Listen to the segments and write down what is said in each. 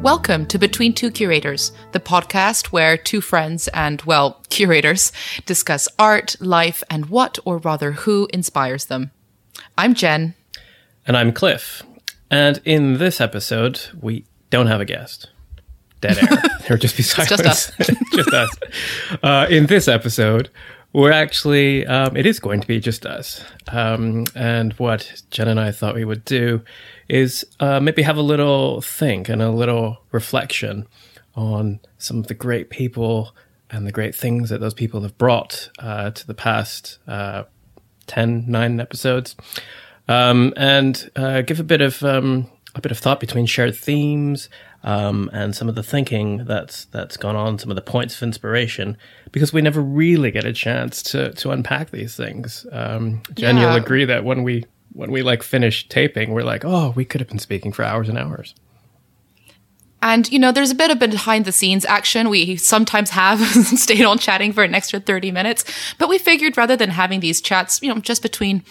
Welcome to Between Two Curators, the podcast where two friends and, well, curators discuss art, life, and what, or rather who, inspires them. I'm Jen. And I'm Cliff. And in this episode, we don't have a guest. Dead air. or just be silence. just us. just us. Uh, in this episode, we're actually, um, it is going to be just us. Um, and what Jen and I thought we would do is uh, maybe have a little think and a little reflection on some of the great people and the great things that those people have brought uh, to the past uh, 10, 9 episodes. Um, and uh, give a bit of um, a bit of thought between shared themes um, and some of the thinking that's that's gone on, some of the points of inspiration, because we never really get a chance to to unpack these things. Um, Jen, Yeah. you'll agree that when we when we like finish taping, we're like, oh, we could have been speaking for hours and hours. And, you know, there's a bit of behind the scenes action. We sometimes have stayed on chatting for an extra 30 minutes, but we figured rather than having these chats, you know, just between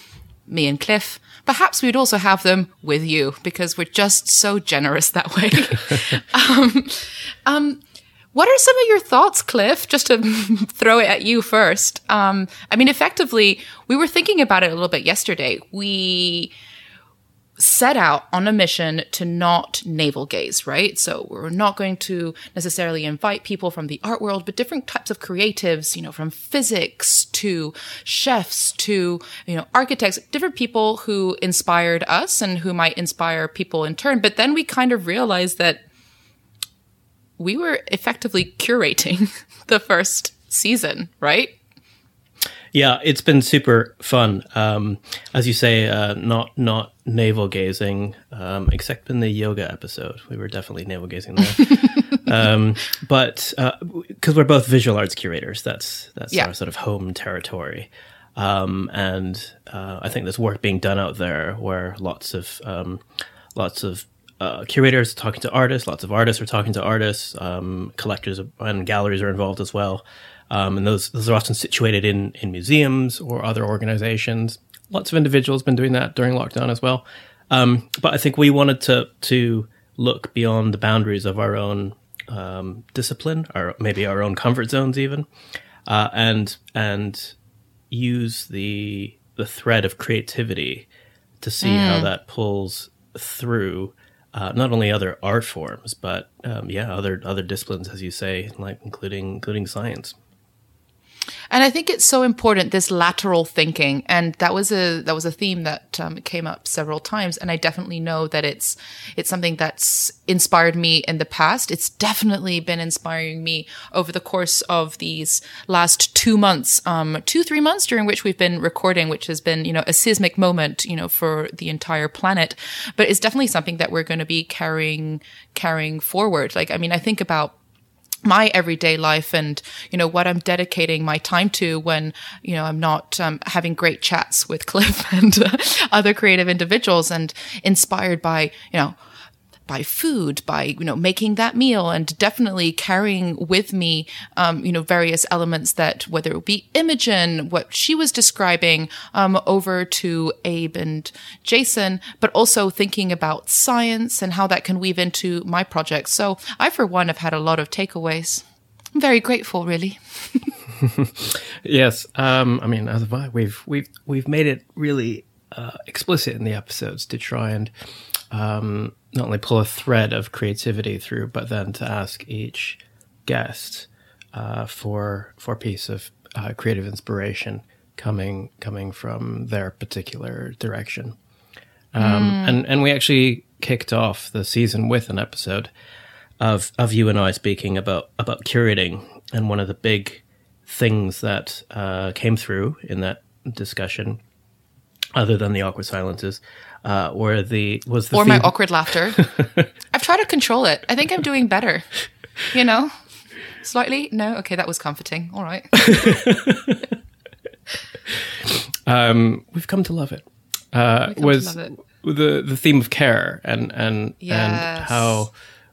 me and Cliff, perhaps we'd also have them with you because we're just so generous that way. um, um, what are some of your thoughts, Cliff? Just to throw it at you first. Um, I mean, effectively, we were thinking about it a little bit yesterday. We, set out on a mission to not navel gaze, right? So we're not going to necessarily invite people from the art world, but different types of creatives, you know, from physics to chefs to, you know, architects, different people who inspired us and who might inspire people in turn. But then we kind of realized that we were effectively curating the first season, right? Yeah, it's been super fun. Um, as you say, uh, not not navel gazing, um, except in the yoga episode, we were definitely navel gazing there. um, but because we're both visual arts curators, that's that's Yeah. our sort of home territory. Um, and uh, I think there's work being done out there where lots of um, lots of uh, curators are talking to artists, lots of artists are talking to artists, um, collectors and galleries are involved as well. Um, and those those are often situated in in museums or other organizations. Lots of individuals been doing that during lockdown as well. Um, but I think we wanted to to look beyond the boundaries of our own um, discipline, or maybe our own comfort zones, even, uh, and and use the the thread of creativity to see how that pulls through uh, not only other art forms, but um, yeah, other other disciplines, as you say, like including including science. And I think it's so important this lateral thinking, and that was a that was a theme that um, came up several times. And I definitely know that it's it's something that's inspired me in the past. It's definitely been inspiring me over the course of these last two months, um, two three months during which we've been recording, which has been you know a seismic moment, you know, for the entire planet. But it's definitely something that we're going to be carrying carrying forward. Like I mean, I think about my everyday life and you know what i'm dedicating my time to when you know i'm not um, having great chats with cliff and uh, other creative individuals and inspired by you know by food by you know making that meal and definitely carrying with me um, you know various elements that whether it be imogen what she was describing um, over to abe and jason but also thinking about science and how that can weave into my project so i for one have had a lot of takeaways i'm very grateful really Yes, um, I mean, as have I. We've we've we've made it really uh, explicit in the episodes to try and um, not only pull a thread of creativity through, but then to ask each guest uh, for for a piece of uh, creative inspiration coming coming from their particular direction. Um, And and we actually kicked off the season with an episode of of you and I speaking about about curating, and one of the big things that uh, came through in that discussion, other than the awkward silences, uh, were the was the or my awkward laughter. I've tried to control it. I think i'm doing better. You know? Slightly? No? Okay that was comforting. All right. Um, we've come to love it. Uh, was love it. the the theme of care and and Yes. and how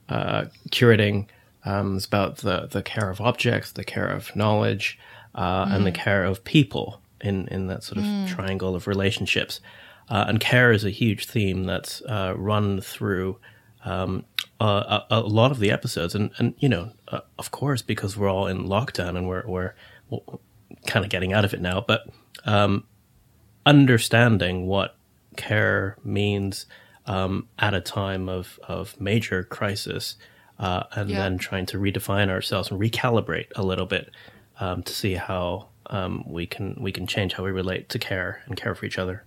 uh, curating um, is about the the care of objects, the care of knowledge, uh, and the care of people in in that sort of triangle of relationships. Uh, and care is a huge theme that's uh, run through um, a, a, lot of the episodes, and and you know, uh, of course, because we're all in lockdown and we're we're, we're kind of getting out of it now, but um, understanding what care means um, at a time of of major crisis, uh, and yeah. then trying to redefine ourselves and recalibrate a little bit um, to see how um, we can we can change how we relate to care and care for each other.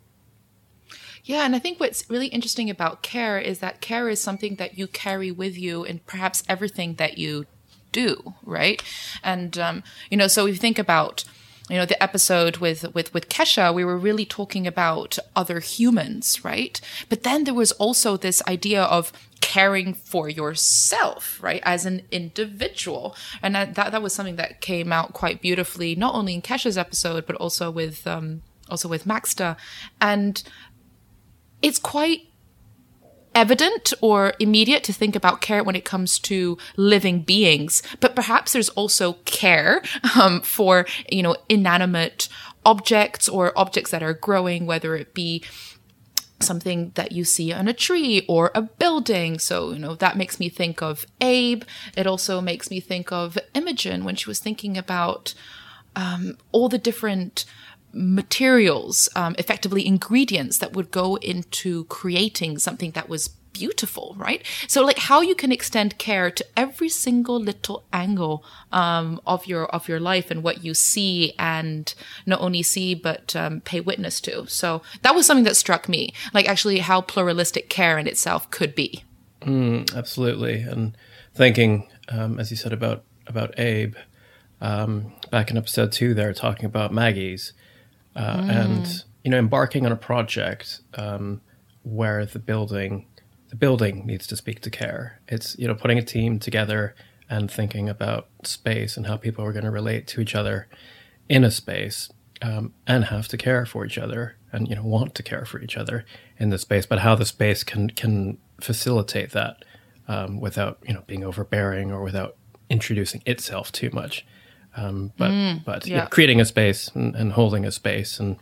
Yeah, and I think what's really interesting about care is that care is something that you carry with you in perhaps everything that you do, right? And um, you know, so you think about you know the episode with with with Kesha we were really talking about other humans right? But then there was also this idea of caring for yourself right as an individual. And that that, that was something that came out quite beautifully not only in Kesha's episode but also with um also with Maxter and it's quite evident or immediate to think about care when it comes to living beings, but perhaps there's also care um, for you know inanimate objects or objects that are growing, whether it be something that you see on a tree or a building. So, you know, that makes me think of Abe. It also makes me think of Imogen when she was thinking about um, all the different materials, um, effectively ingredients that would go into creating something that was beautiful, right? So like how you can extend care to every single little angle um, of your of your life and what you see and not only see but um, pay witness to. So that was something that struck me, like actually how pluralistic care in itself could be. Mm, absolutely, and thinking um, as you said about about Abe um, back in episode two, there talking about Maggie's uh, mm. and you know embarking on a project um, where the building the building needs to speak to care. It's you know putting a team together and thinking about space and how people are going to relate to each other in a space um, and have to care for each other and you know want to care for each other in the space, but how the space can can facilitate that um, without you know being overbearing or without introducing itself too much. Um, but mm, but yeah. creating a space and, and, holding a space and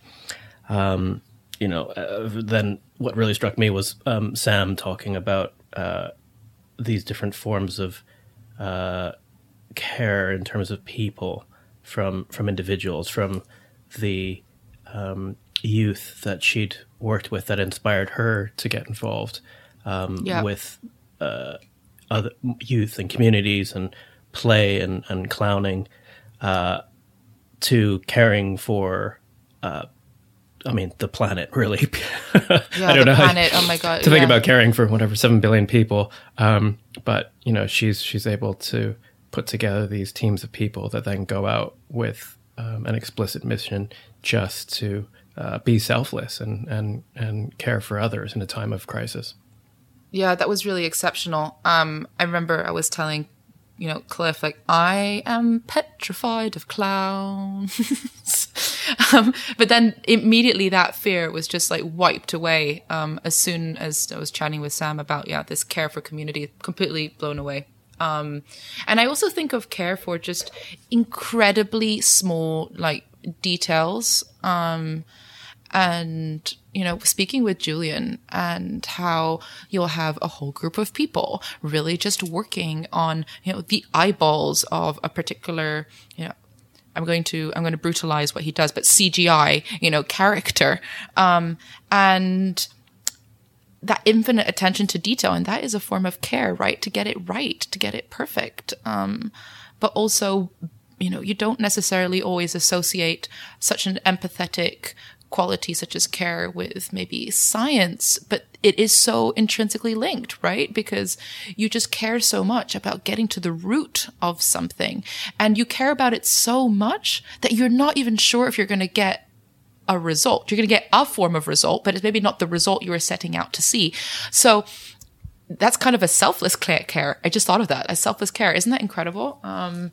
um, you know uh, then what really struck me was um, Sam talking about uh, these different forms of uh, care in terms of people from from individuals from the um, youth that she'd worked with that inspired her to get involved um, yeah. with uh, other youth and communities and play and, and clowning uh, to caring for, uh, I mean, the planet, really. yeah, I don't know planet. How, oh my god! To yeah. think about caring for whatever seven billion people, um, but you know, she's she's able to put together these teams of people that then go out with um, an explicit mission just to uh, be selfless and and and care for others in a time of crisis. Yeah, that was really exceptional. Um, I remember I was telling you know, Cliff, like, I am petrified of clowns. um, but then immediately that fear was just like wiped away um, as soon as I was chatting with Sam about, yeah, this care for community, completely blown away. Um, and I also think of care for just incredibly small, like, details. Um, and you know speaking with julian and how you'll have a whole group of people really just working on you know the eyeballs of a particular you know i'm going to i'm going to brutalize what he does but cgi you know character. Um and that infinite attention to detail and that is a form of care right? To get it right to get it perfect. Um but also you know you don't necessarily always associate such an empathetic quality such as care with maybe science, but it is so intrinsically linked, right? Because you just care so much about getting to the root of something and you care about it so much that you're not even sure if you're going to get a result. You're going to get a form of result, but it's maybe not the result you were setting out to see. So that's kind of a selfless care. I just thought of that. A selfless care. Isn't that incredible? Um,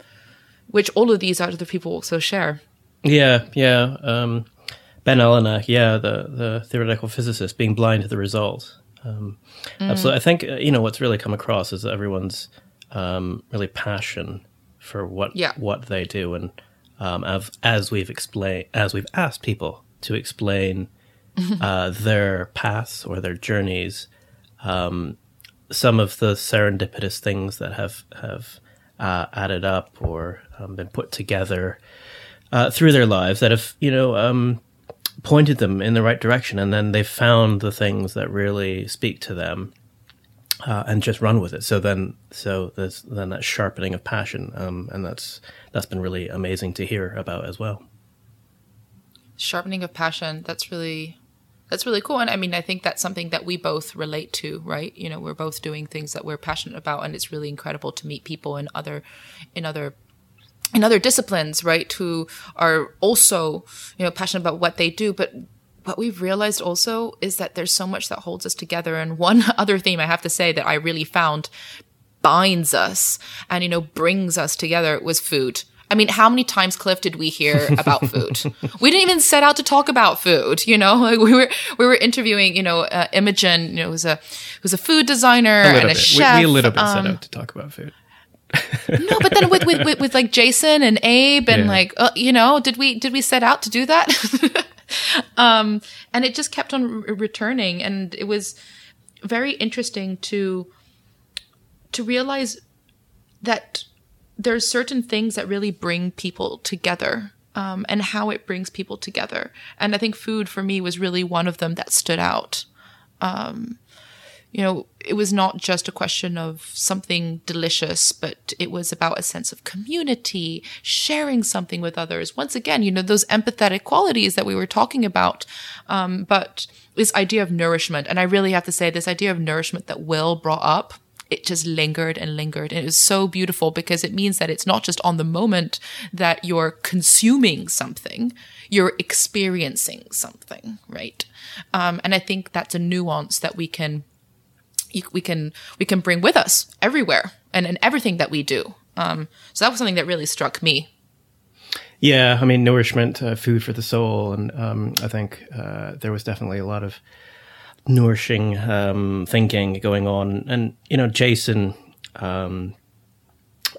which all of these other people also share. Yeah, yeah. Um, Ben Allanach, yeah, the the theoretical physicist, being blind to the result. Um, mm. Absolutely, I think uh, you know what's really come across is everyone's um, really passion for what yeah. what they do, and um, as, as we've explained, as we've asked people to explain uh, their paths or their journeys, um, some of the serendipitous things that have have uh, added up or um, been put together uh, through their lives that have you know um, pointed them in the right direction, and then they've found the things that really speak to them. Uh, and just run with it. So then, so there's then that sharpening of passion, um, and that's that's been really amazing to hear about as well. Sharpening of passion. That's really that's really cool. And I mean, I think that's something that we both relate to, right? You know, we're both doing things that we're passionate about, and it's really incredible to meet people in other in other in other disciplines, right, who are also, you know, passionate about what they do. But what we've realized also is that there's so much that holds us together. And one other theme I have to say that I really found binds us and, you know, brings us together was food. I mean, how many times, Cliff, did we hear about food? we didn't even set out to talk about food. You know, like we were we were interviewing, you know, uh, Imogen, you know, who's a who's a food designer a and a bit. chef. We, we a little bit um, set out to talk about food. no, but then with, with with with like Jason and Abe and Yeah. like uh, you know, did we did we set out to do that? um, and it just kept on re- returning, and it was very interesting to to realize that there's certain things that really bring people together. Um, and how it brings people together. And I think food for me was really one of them that stood out you know, it was not just a question of something delicious, but it was about a sense of community, sharing something with others. Once again, you know, those empathetic qualities that we were talking about. Um, but this idea of nourishment, and I really have to say, this idea of nourishment that Will brought up, it just lingered and lingered. And it was so beautiful because it means that it's not just on the moment that you're consuming something, you're experiencing something, right? Um, and I think that's a nuance that we can we can we can bring with us everywhere and in everything that we do. Um, so that was something that really struck me. Yeah, I mean, nourishment, uh, food for the soul, and um, I think uh, there was definitely a lot of nourishing um, thinking going on. And you know, Jason, um,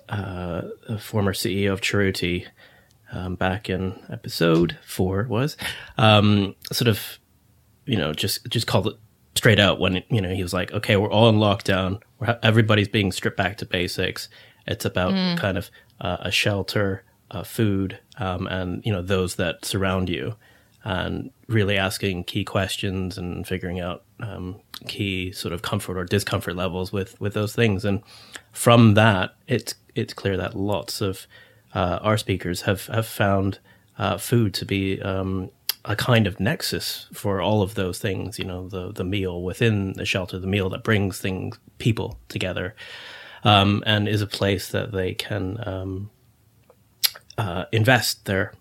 uh, former CEO of Cerruti, um, back in episode four was um, sort of, you know, just just called it straight out when you know he was like, okay, we're all in lockdown, we're ha- everybody's being stripped back to basics. It's about kind of uh, a shelter, uh, food, um, and you know those that surround you, and really asking key questions and figuring out um, key sort of comfort or discomfort levels with with those things. And from that, it's it's clear that lots of uh, our speakers have have found uh, food to be um, a kind of nexus for all of those things. You know, the the meal within the shelter, the meal that brings things people together, um, and is a place that they can um, uh, invest their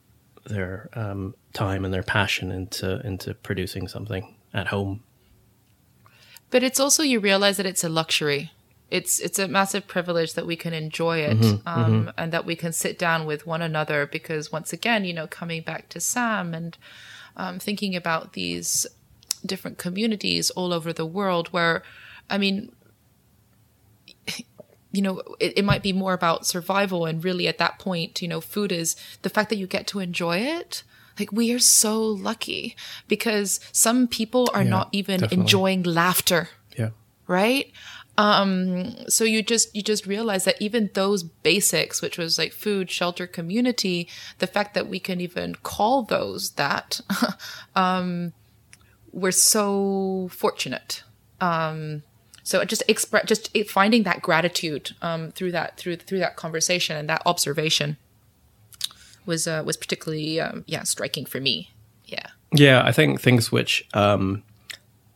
their um, time and their passion into into producing something at home. But it's also you realize that it's a luxury. It's it's a massive privilege that we can enjoy it um, and that we can sit down with one another because once again, you know, coming back to Sam and um, thinking about these different communities all over the world where, I mean, you know, it, it might be more about survival. And really at that point, you know, food is the fact that you get to enjoy it. Like we are so lucky because some people are Yeah, not even definitely. enjoying laughter, Yeah. right? Um, so you just, you just realize that even those basics, which was like food, shelter, community, the fact that we can even call those that, um, we're so fortunate. Um, so just express, just finding that gratitude, um, through that, through, through that conversation and that observation was, uh, was particularly, um, yeah, striking for me. Yeah. Yeah, I think things which um,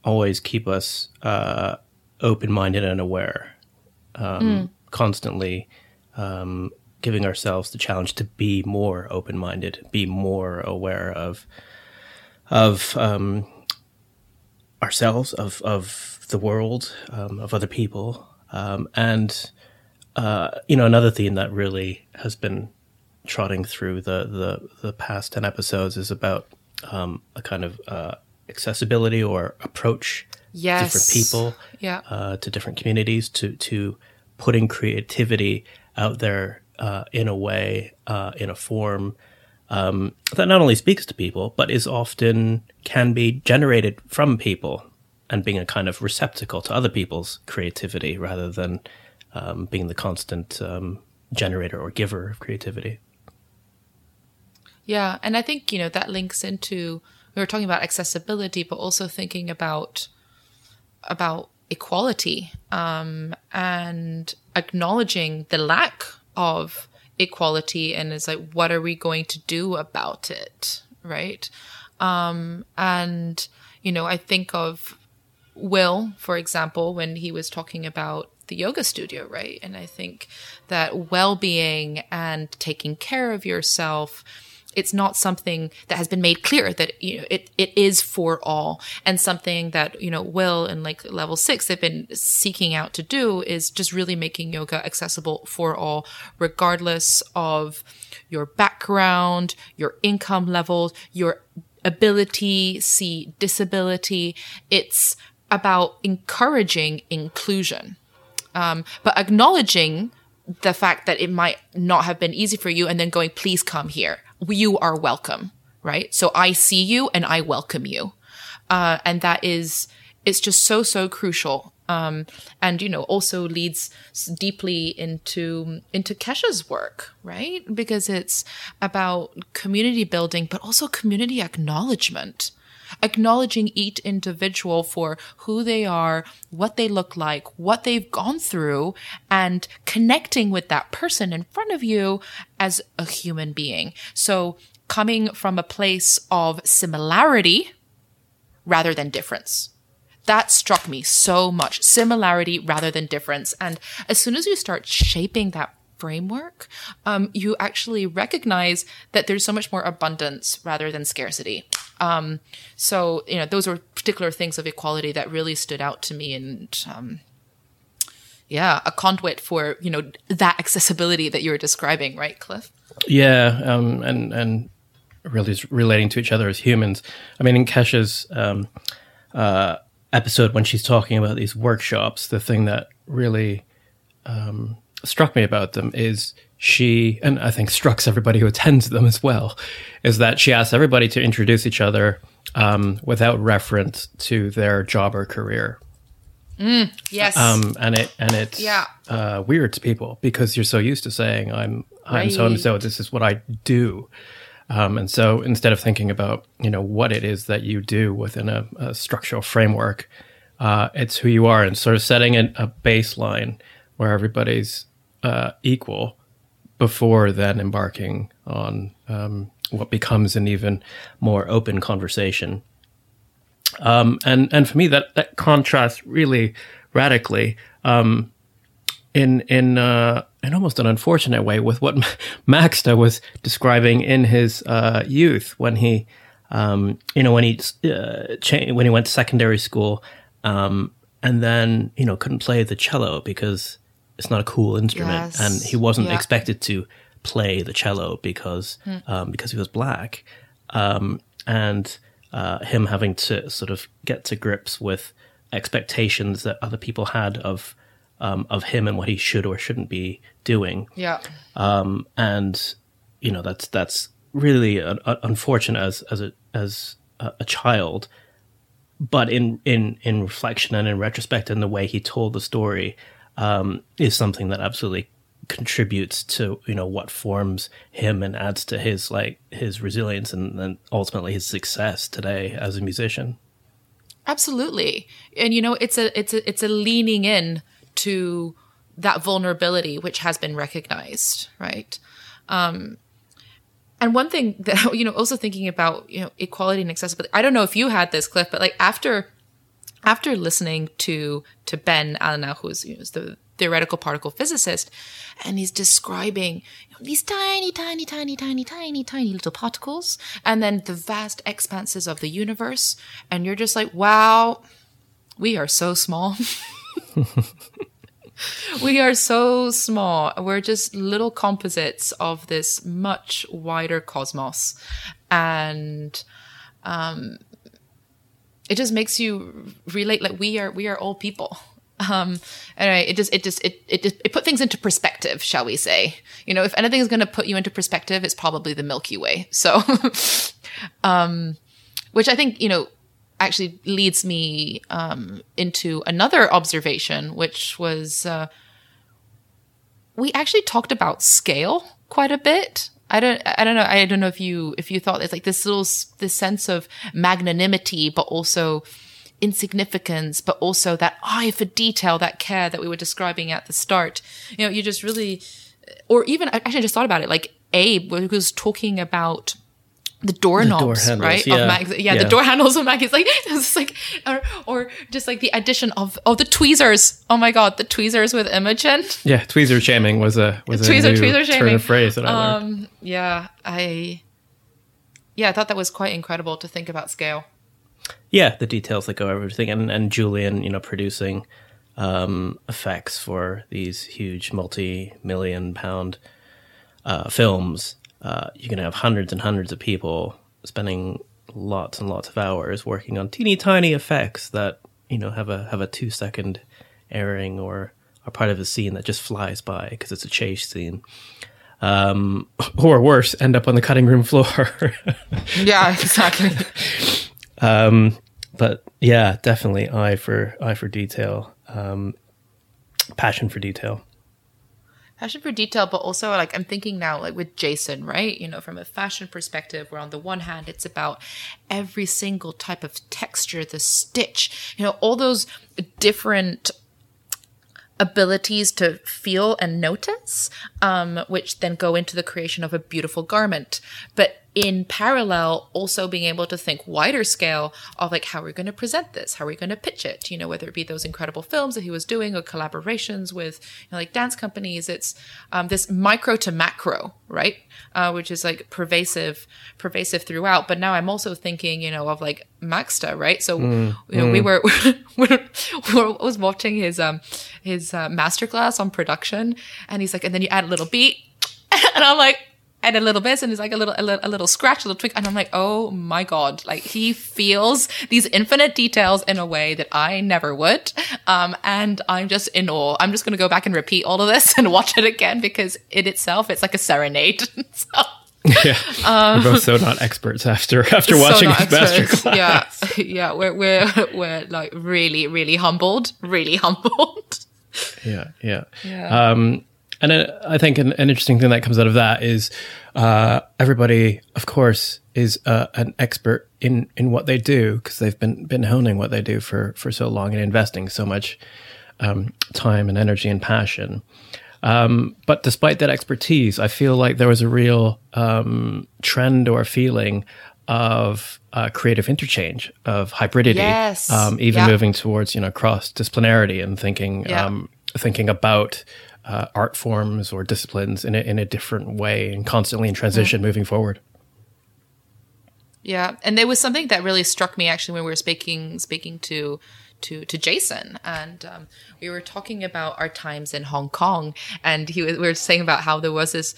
always keep us uh, open minded and aware, um, constantly um, giving ourselves the challenge to be more open minded, be more aware of of um, ourselves, of of the world, um, of other people, um, and uh, you know another theme that really has been trotting through the the, the past ten episodes is about um, a kind of uh, accessibility or approach Yes. different people Yeah. uh, to different communities to to putting creativity out there uh, in a way uh, in a form um, that not only speaks to people but is often can be generated from people and being a kind of receptacle to other people's creativity rather than um, being the constant um, generator or giver of creativity. Yeah, and I think you know that links into we were talking about accessibility, but also thinking about about equality um, and acknowledging the lack of equality, and it's like, what are we going to do about it, right? Um, and you know, I think of Will, for example, when he was talking about the yoga studio, right? And I think that well being and taking care of yourself it's not something that has been made clear that you know it, it is for all. And something that you know will and like level six they've been seeking out to do is just really making yoga accessible for all regardless of your background your income levels your ability see disability. It's about encouraging inclusion um, but acknowledging the fact that it might not have been easy for you and then going, please come here. You are welcome, right? So I see you and I welcome you. Uh, and that is, it's just so, so crucial. Um, and, you know, also leads deeply into, into Kesha's work, right? Because it's about community building, but also community acknowledgement acknowledging each individual for who they are, what they look like, what they've gone through, and connecting with that person in front of you as a human being. So coming from a place of similarity rather than difference. That struck me so much. Similarity rather than difference. And as soon as you start shaping that framework, um, you actually recognize that there's so much more abundance rather than scarcity. Um, so, you know, those were particular things of equality that really stood out to me and, um, yeah, a conduit for, you know, that accessibility that you were describing, right, Cliff? Yeah. Um, and, and really relating to each other as humans. I mean, in Kesha's, um, uh, episode when she's talking about these workshops, the thing that really, um, struck me about them is she, and I think struck everybody who attends them as well, is that she asks everybody to introduce each other um, without reference to their job or career. Mm, yes. Um, and it and it's yeah. uh, weird to people because you're so used to saying I'm I'm so and so. This is what I do. Um, and so instead of thinking about you know what it is that you do within a, a structural framework, uh, it's who you are and sort of setting a, a baseline where everybody's uh, equal before then embarking on um, what becomes an even more open conversation. Um, and and for me, that that contrasts really radically um, in in uh, in almost an unfortunate way with what Maxta was describing in his uh, youth when he um, you know when he uh, cha- when he went to secondary school um, and then you know couldn't play the cello because it's not a cool instrument, yes. and he wasn't yeah. expected to play the cello because hmm. um, because he was black, um, and uh, him having to sort of get to grips with expectations that other people had of um, of him and what he should or shouldn't be doing. Yeah, um, and you know that's that's really unfortunate as as a as a, a child but in in in reflection and in retrospect and the way he told the story um, is something that absolutely contributes to you know what forms him and adds to his like his resilience and, and ultimately his success today as a musician. Absolutely. And you know it's a it's a it's a leaning in to that vulnerability which has been recognized right? Um and one thing that you know also thinking about you know equality and accessibility i don't know if you had this cliff but like after after listening to to Ben Allanach, who's you know, the theoretical particle physicist, and he's describing you know, these tiny, tiny, tiny, tiny, tiny, tiny little particles, and then the vast expanses of the universe, and you're just like, wow, we are so small. we are so small. We're just little composites of this much wider cosmos, and um, it just makes you relate like we are we are all people. Um anyway it just it just it it, just, it put things into perspective shall we say. You know if anything is going to put you into perspective it's probably the milky way. So um which i think you know actually leads me um, into another observation, which was uh, we actually talked about scale quite a bit. I don't, I don't know. I don't know if you, if you thought it's like this little, this sense of magnanimity, but also insignificance, but also that eye for detail, that care that we were describing at the start. You know, you just really, or even, I actually just thought about it, like Abe was talking about the doorknobs, door handles, right? Yeah. Of Mag- yeah, yeah, the door handles of Maggie's like it's like, or, or just like the addition of oh the tweezers. Oh my god, the tweezers with Imogen. Yeah, tweezer shaming was a was tweezer, a new tweezer shaming. turn of phrase that I learned. Um, yeah, I yeah, I thought that was quite incredible to think about scale. Yeah, the details that go over everything, and and Julian, you know, producing um, effects for these huge multi-million pound uh, films uh, you can have hundreds and hundreds of people spending lots and lots of hours working on teeny tiny effects that you know have a have a two second airing or are part of a scene that just flies by because it's a chase scene. Um, or worse end up on the cutting room floor. Yeah exactly. Um, but yeah definitely eye for eye for detail um, passion for detail passion for detail, but also like I'm thinking now, like with Jason, right? You know, from a fashion perspective, where on the one hand, it's about every single type of texture, the stitch, you know, all those different abilities to feel and notice, um, which then go into the creation of a beautiful garment. But in parallel, also being able to think wider scale of like how are we going to present this, how are we going to pitch it, you know, whether it be those incredible films that he was doing or collaborations with you know, like dance companies. It's um, this micro to macro, right, uh, which is like pervasive, pervasive throughout. But now I'm also thinking, you know, of like Maxter, right? So mm, you know, mm. we were we was watching his um his uh, masterclass on production, and he's like, and then you add a little beat, and I'm like and a little bit and it's like a little, a little a little scratch a little tweak and i'm like oh my god like he feels these infinite details in a way that i never would um, and i'm just in awe i'm just going to go back and repeat all of this and watch it again because in itself it's like a serenade so yeah, um, we're both so not experts after after so watching his masterclass. Yeah, yeah, we're we're we're like really really humbled, really humbled. Yeah, yeah. yeah. Um, and I think an, an, interesting thing that comes out of that is uh, everybody, of course, is uh, an expert in, in what they do because they've been been honing what they do for for so long and investing so much um, time and energy and passion. Um, but despite that expertise, I feel like there was a real um, trend or feeling of uh, creative interchange, of hybridity, yes. Um, even yeah. moving towards you know cross disciplinarity and thinking yeah. Um, thinking about uh, art forms or disciplines in a, in a different way and constantly in transition moving forward. Yeah, and there was something that really struck me actually when we were speaking speaking to to to Jason, and um, we were talking about our times in Hong Kong, and he was, we were saying about how there was this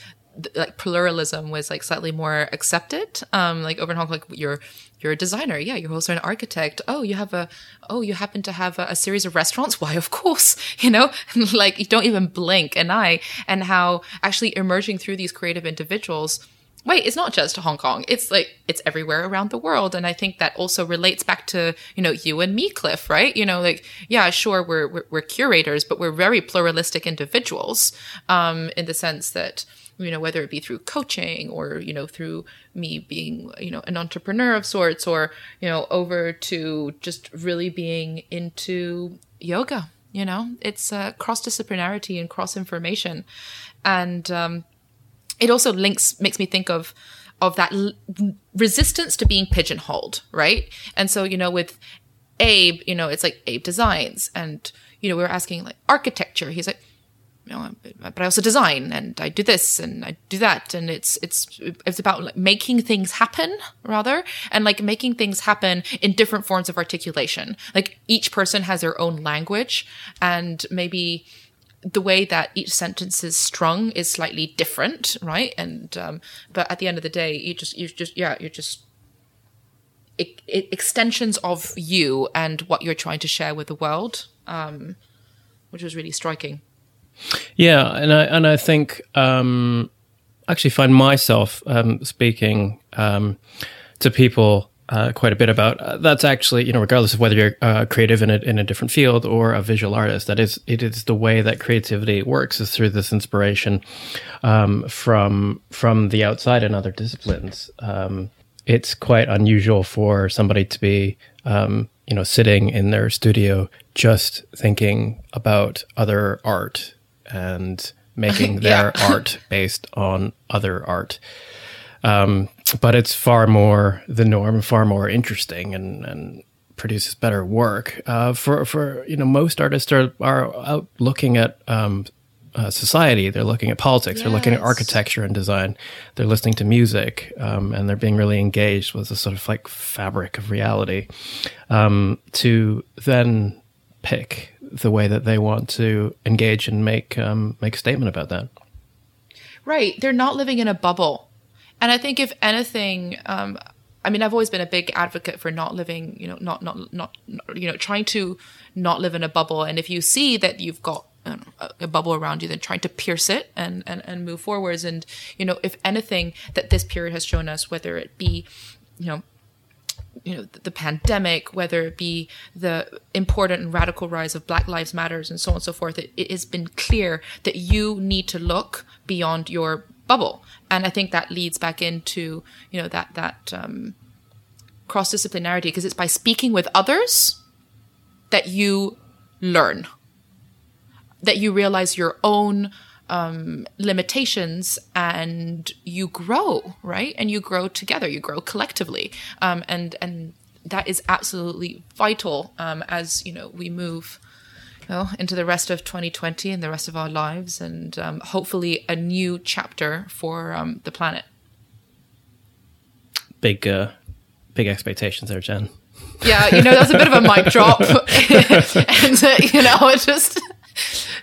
like pluralism was like slightly more accepted. Um like over in hong kong like you're you're a designer. Yeah you're also an architect. Oh you have a oh you happen to have a, a series of restaurants? Why of course you know? Like you don't even blink an eye. And how actually emerging through these creative individuals wait it's not just hong kong. It's like it's everywhere around the world. And i think that also relates back to you know you and me cliff right? You know like yeah sure we're we're, we're curators but we're very pluralistic individuals um in the sense that you know, whether it be through coaching or, you know, through me being, you know, an entrepreneur of sorts or, you know, over to just really being into yoga, you know, it's uh, cross disciplinarity and cross information. And um, it also links, makes me think of, of that l- resistance to being pigeonholed, right? And so, you know, with Abe, you know, it's like Abe Designs and, you know, we were asking like architecture. He's like, know, but I also design and I do this and I do that. And it's, it's, it's about like making things happen rather and like making things happen in different forms of articulation. Like each person has their own language and maybe the way that each sentence is strung is slightly different, right? And, um, but at the end of the day, you just, you just, yeah, you're just, extensions of you and what you're trying to share with the world, um, which was really striking. Yeah, and I and I think um, actually find myself um, speaking um, to people uh, quite a bit about. Uh, that's actually, you know, regardless of whether you're uh, creative in a, in a different field or a visual artist, that is, it is the way that creativity works is through this inspiration um, from from the outside and other disciplines. Um, it's quite unusual for somebody to be, um, you know, sitting in their studio just thinking about other art and making their art based on other art. Um, but it's far more the norm, far more interesting, and, and produces better work. Uh, for for you know, most artists are are out looking at um, uh, society. They're looking at politics. Yes. They're looking at architecture and design. They're listening to music, um, and they're being really engaged with the sort of like fabric of reality. Um, to then pick the way that they want to engage and make um, make a statement about that. Right. They're not living in a bubble and I think if anything, um, I mean, I've always been a big advocate for not living, you know, not, not, not, you know, trying to not live in a bubble. And if you see that you've got know, a bubble around you, then trying to pierce it and, and, and move forwards. And, you know, if anything that this period has shown us, whether it be, you know, you know the, pandemic whether it be the important and radical rise of black lives matters and so on and so forth it, it has been clear that you need to look beyond your bubble. And I think that leads back into, you know, that, that, um, cross disciplinarity because it's by speaking with others that you learn, that you realize your own um, limitations and you grow, right? And you grow together, you grow collectively. Um, and, and that is absolutely vital um, as, you know, we move know, into the rest of 2020 and the rest of our lives, and um, hopefully a new chapter for um, the planet. Big, uh, big expectations there, Jen. Yeah, you know, that was a bit of a mic drop, and uh, you know, it just,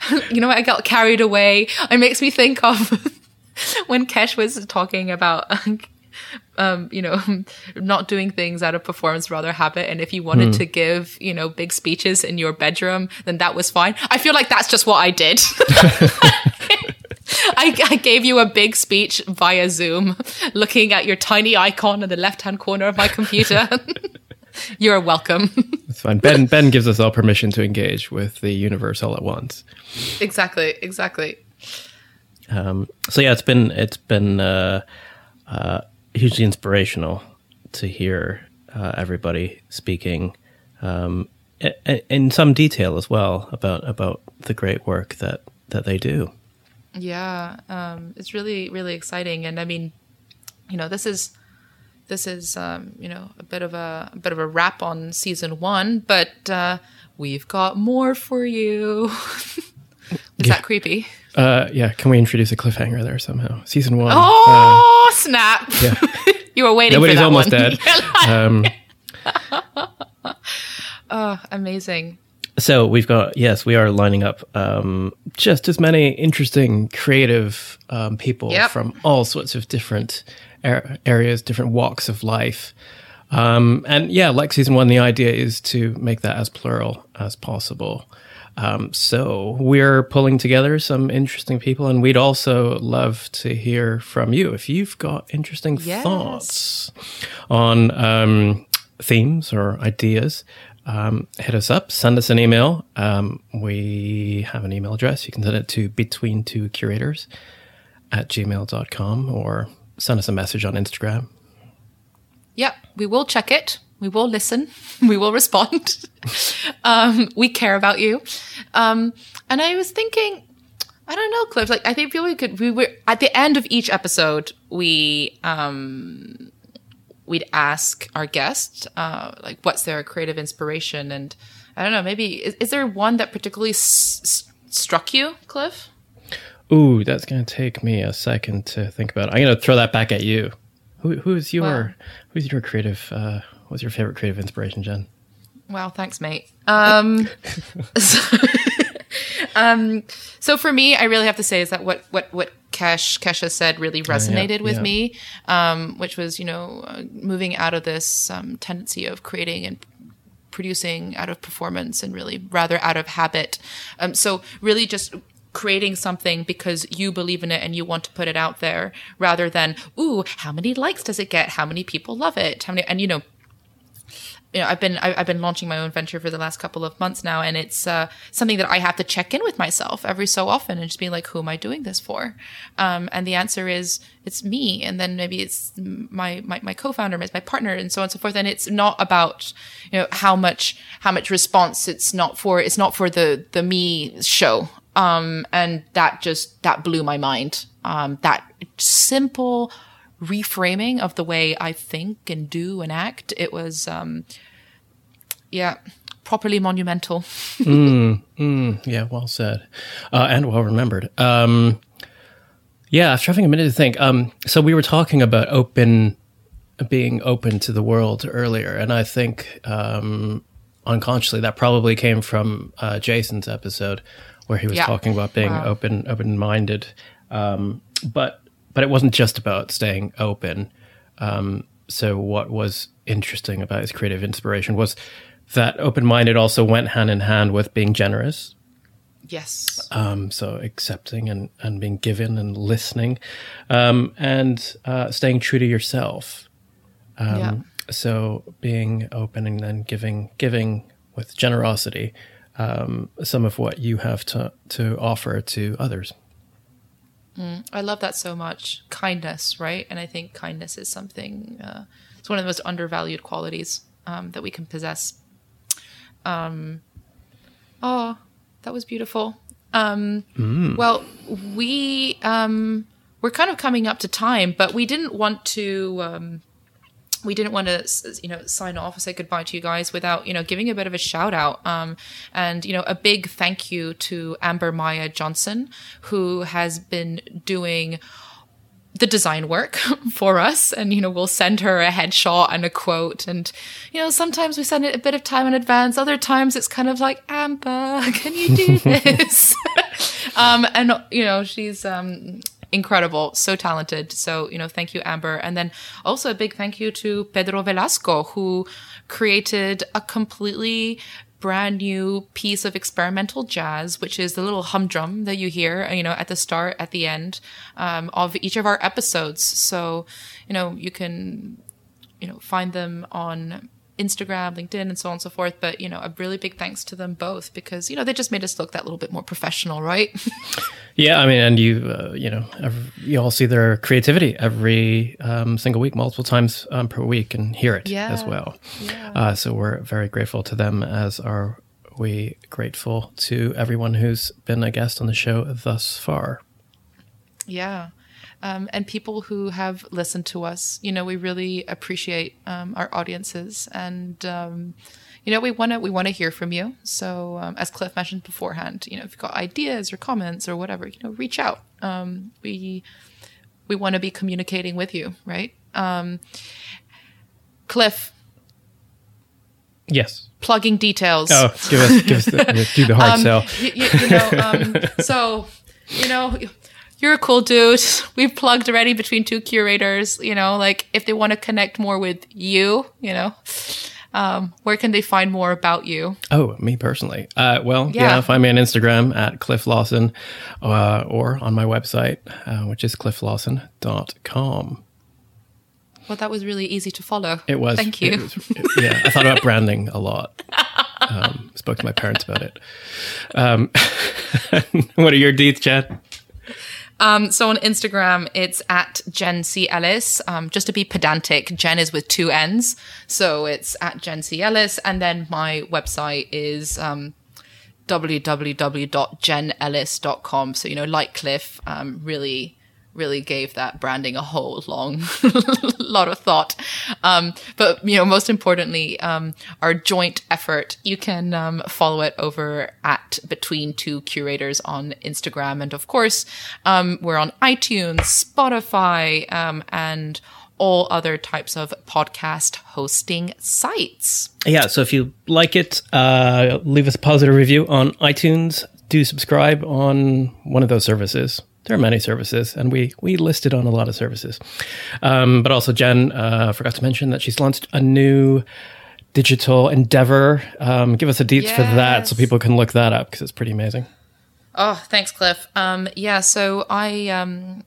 you know, I got carried away. It makes me think of when Kesh was talking about um, you know, not doing things out of performance, rather habit. And if you wanted mm. to give, you know, big speeches in your bedroom, then that was fine. I feel like that's just what I did. I, I, gave you a big speech via Zoom, looking at your tiny icon in the left hand corner of my computer. You're welcome. It's fine. Ben Ben gives us all permission to engage with the universe all at once. Exactly. Exactly. Um, so yeah, it's been it's been uh, uh, hugely inspirational to hear uh, everybody speaking um, in some detail as well about about the great work that that they do. Yeah, um, it's really really exciting, and I mean, you know, this is this is um, you know a bit of a, a, bit of a wrap on season one, but uh, we've got more for you. is yeah. that creepy? Uh, yeah, can we introduce a cliffhanger there somehow? Season one. Oh uh, snap! Yeah, you were waiting. Nobody's almost one. dead. um, oh, amazing. So we've got yes, we are lining up um, just as many interesting, creative um, people yep. from all sorts of different er- areas, different walks of life. Um, and yeah, like season one, the idea is to make that as plural as possible. Um, so we're pulling together some interesting people, and we'd also love to hear from you if you've got interesting yes. thoughts on um, themes or ideas. Um, hit us up, send us an email. Um, we have an email address. You can send it to between two curators at gmail.com or send us a message on Instagram. Yep, we will check it we will listen. We will respond. um, we care about you. Um, and I was thinking, I don't know, Cliff. Like, I think we could. We were at the end of each episode. We um, we'd ask our guest, uh, like, what's their creative inspiration, and I don't know. Maybe is, is there one that particularly s- s- struck you, Cliff? Ooh, that's gonna take me a second to think about. It. I'm gonna throw that back at you. Who, who's your wow. who's your creative? Uh, What's your favorite creative inspiration, Jen? Wow, thanks, mate. Um, so, um, so for me, I really have to say is that what what what Kesh Kesha said really resonated uh, yeah, with yeah. me, um, which was you know uh, moving out of this um, tendency of creating and producing out of performance and really rather out of habit. Um, so really just creating something because you believe in it and you want to put it out there rather than ooh how many likes does it get how many people love it how many and you know you know, I've been I, have been launching my own venture for the last couple of months now, and it's uh, something that I have to check in with myself every so often and just be like, who am I doing this for? Um, and the answer is it's me, and then maybe it's my my, my co-founder, it's my partner, and so on and so forth. And it's not about you know how much how much response. It's not for it's not for the the me show. Um, and that just that blew my mind. Um, that simple reframing of the way I think and do and act. It was, um, yeah, properly monumental. mm, mm, yeah, well said, uh, and well remembered. Um, yeah, after having a minute to think, um, so we were talking about open, being open to the world earlier, and I think um, unconsciously that probably came from uh, Jason's episode where he was yeah. talking about being wow. open, open minded. Um, but but it wasn't just about staying open. Um, so what was interesting about his creative inspiration was that open minded also went hand in hand with being generous. Yes. Um, so accepting and, and being given and listening, um, and uh, staying true to yourself. Um, yeah. So being open and then giving giving with generosity um, some of what you have to to offer to others. Mm, I love that so much. Kindness, right? And I think kindness is something, uh, it's one of the most undervalued qualities um, that we can possess. Um, oh, that was beautiful. Um, mm. Well, we, um, we're kind of coming up to time, but we didn't want to, um, we didn't want to you know sign off or say goodbye to you guys without you know giving a bit of a shout out. Um, and you know a big thank you to amber maya johnson who has been doing the design work for us. And you know we'll send her a headshot and a quote. And you know sometimes we send it a bit of time in advance. Other times it's kind of like amber can you do this? Um, and you know she's um, incredible, so talented. So, you know, thank you, Amber. And then also a big thank you to Pedro Velasco, who created a completely brand new piece of experimental jazz, which is the little humdrum that you hear, you know, at the start, at the end um, of each of our episodes. So, you know, you can, you know, find them on Instagram, LinkedIn, and so on and so forth. But, you know, a really big thanks to them both because, you know, they just made us look that little bit more professional, right? yeah. I mean, and you, uh, you know, every, you all see their creativity every um, single week, multiple times um, per week, and hear it yeah. as well. Yeah. Uh, so we're very grateful to them, as are we grateful to everyone who's been a guest on the show thus far. Yeah um, and people who have listened to us. You know, we really appreciate um, our audiences, and um, you know, we want to we want to hear from you. So, um, as Cliff mentioned beforehand, you know, if you've got ideas or comments or whatever, you know, reach out. Um, we we want to be communicating with you, right? Um, Cliff. Yes. Plugging details. Oh, give us, give us the, do the hard sell. You, you, you know, so you know you're a cool dude. We've plugged already between two curators, you know, like if they want to connect more with you, you know, um, where can they find more about you? Oh, me personally. Uh, well, yeah. yeah. find me on Instagram at Cliff Lawson uh, or on my website, uh, which is clifflawson.com. Well, that was really easy to follow. It was. Thank you. Was, it, yeah, I thought about branding a lot. Um, spoke to my parents about it. Um, what are your deeds, Chad? Um, so on Instagram, it's at Jen C. Ellis. Um, just to be pedantic, Jen is with two N's. So it's at Jen C. Ellis. And then my website is um, www.jenellis.com. So, you know, like Cliff, um, really really gave that branding a whole long lot of thought. Um, but you know, most importantly, um, our joint effort. You can um, follow it over at Between Two Curators on Instagram, and of course, um, we're on iTunes, Spotify, um, and all other types of podcast hosting sites. Yeah, so if you like it, uh, leave us a positive review on iTunes. Do subscribe on one of those services there are many services, and we we listed on a lot of services. Um, but also, Jen uh, forgot to mention that she's launched a new digital endeavor. Um, give us a deets yes. for that, so people can look that up because it's pretty amazing. Oh, thanks, Cliff. Um, yeah, so I, um,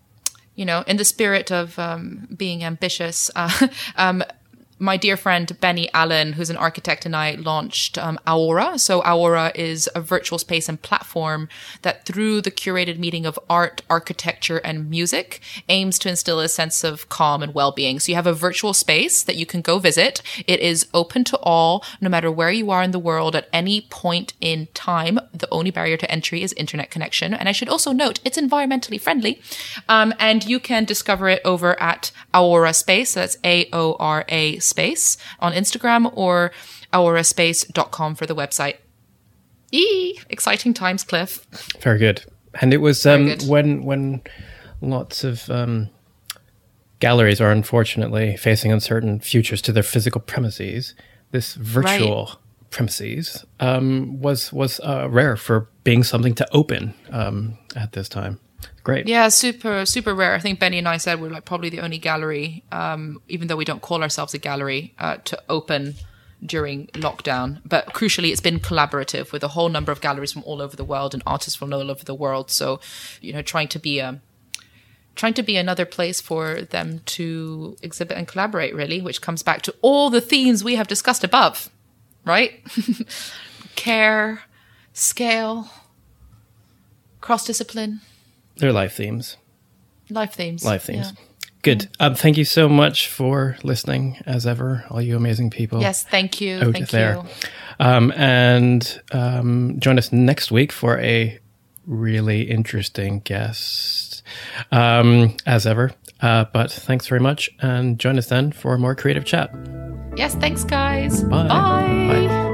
you know, in the spirit of um, being ambitious, uh, um, my dear friend Benny Allen, who's an architect, and I launched um, Aora. So Aora is a virtual space and platform that, through the curated meeting of art, architecture, and music, aims to instill a sense of calm and well-being. So you have a virtual space that you can go visit. It is open to all, no matter where you are in the world at any point in time. The only barrier to entry is internet connection, and I should also note it's environmentally friendly. Um, and you can discover it over at Aora Space. So that's A O R A space on Instagram or aoraspace.com for the website. Eee, exciting times, Cliff. Very good. And it was um, good. when when lots of um, galleries are unfortunately facing uncertain futures to their physical premises. This virtual premises um, was was uh, rare for being something to open um, at this time. Great. Yeah, super, super rare. I think Benny and I said we're like probably the only gallery, um, even though we don't call ourselves a gallery, uh, to open during lockdown. But crucially, it's been collaborative with a whole number of galleries from all over the world and artists from all over the world. So, you know, trying to be a trying to be another place for them to exhibit and collaborate, really, which comes back to all the themes we have discussed above, right? Care, scale, cross discipline, They're life themes. life themes. Life themes. Yeah. Good. Um, thank you so much for listening, as ever, all you amazing people. Yes, thank you. out thank there. you. Um, and um, join us next week for a really interesting guest, um, as ever. Uh, but thanks very much, and join us then for more creative chat. Yes, thanks, guys. Bye. Bye. Bye.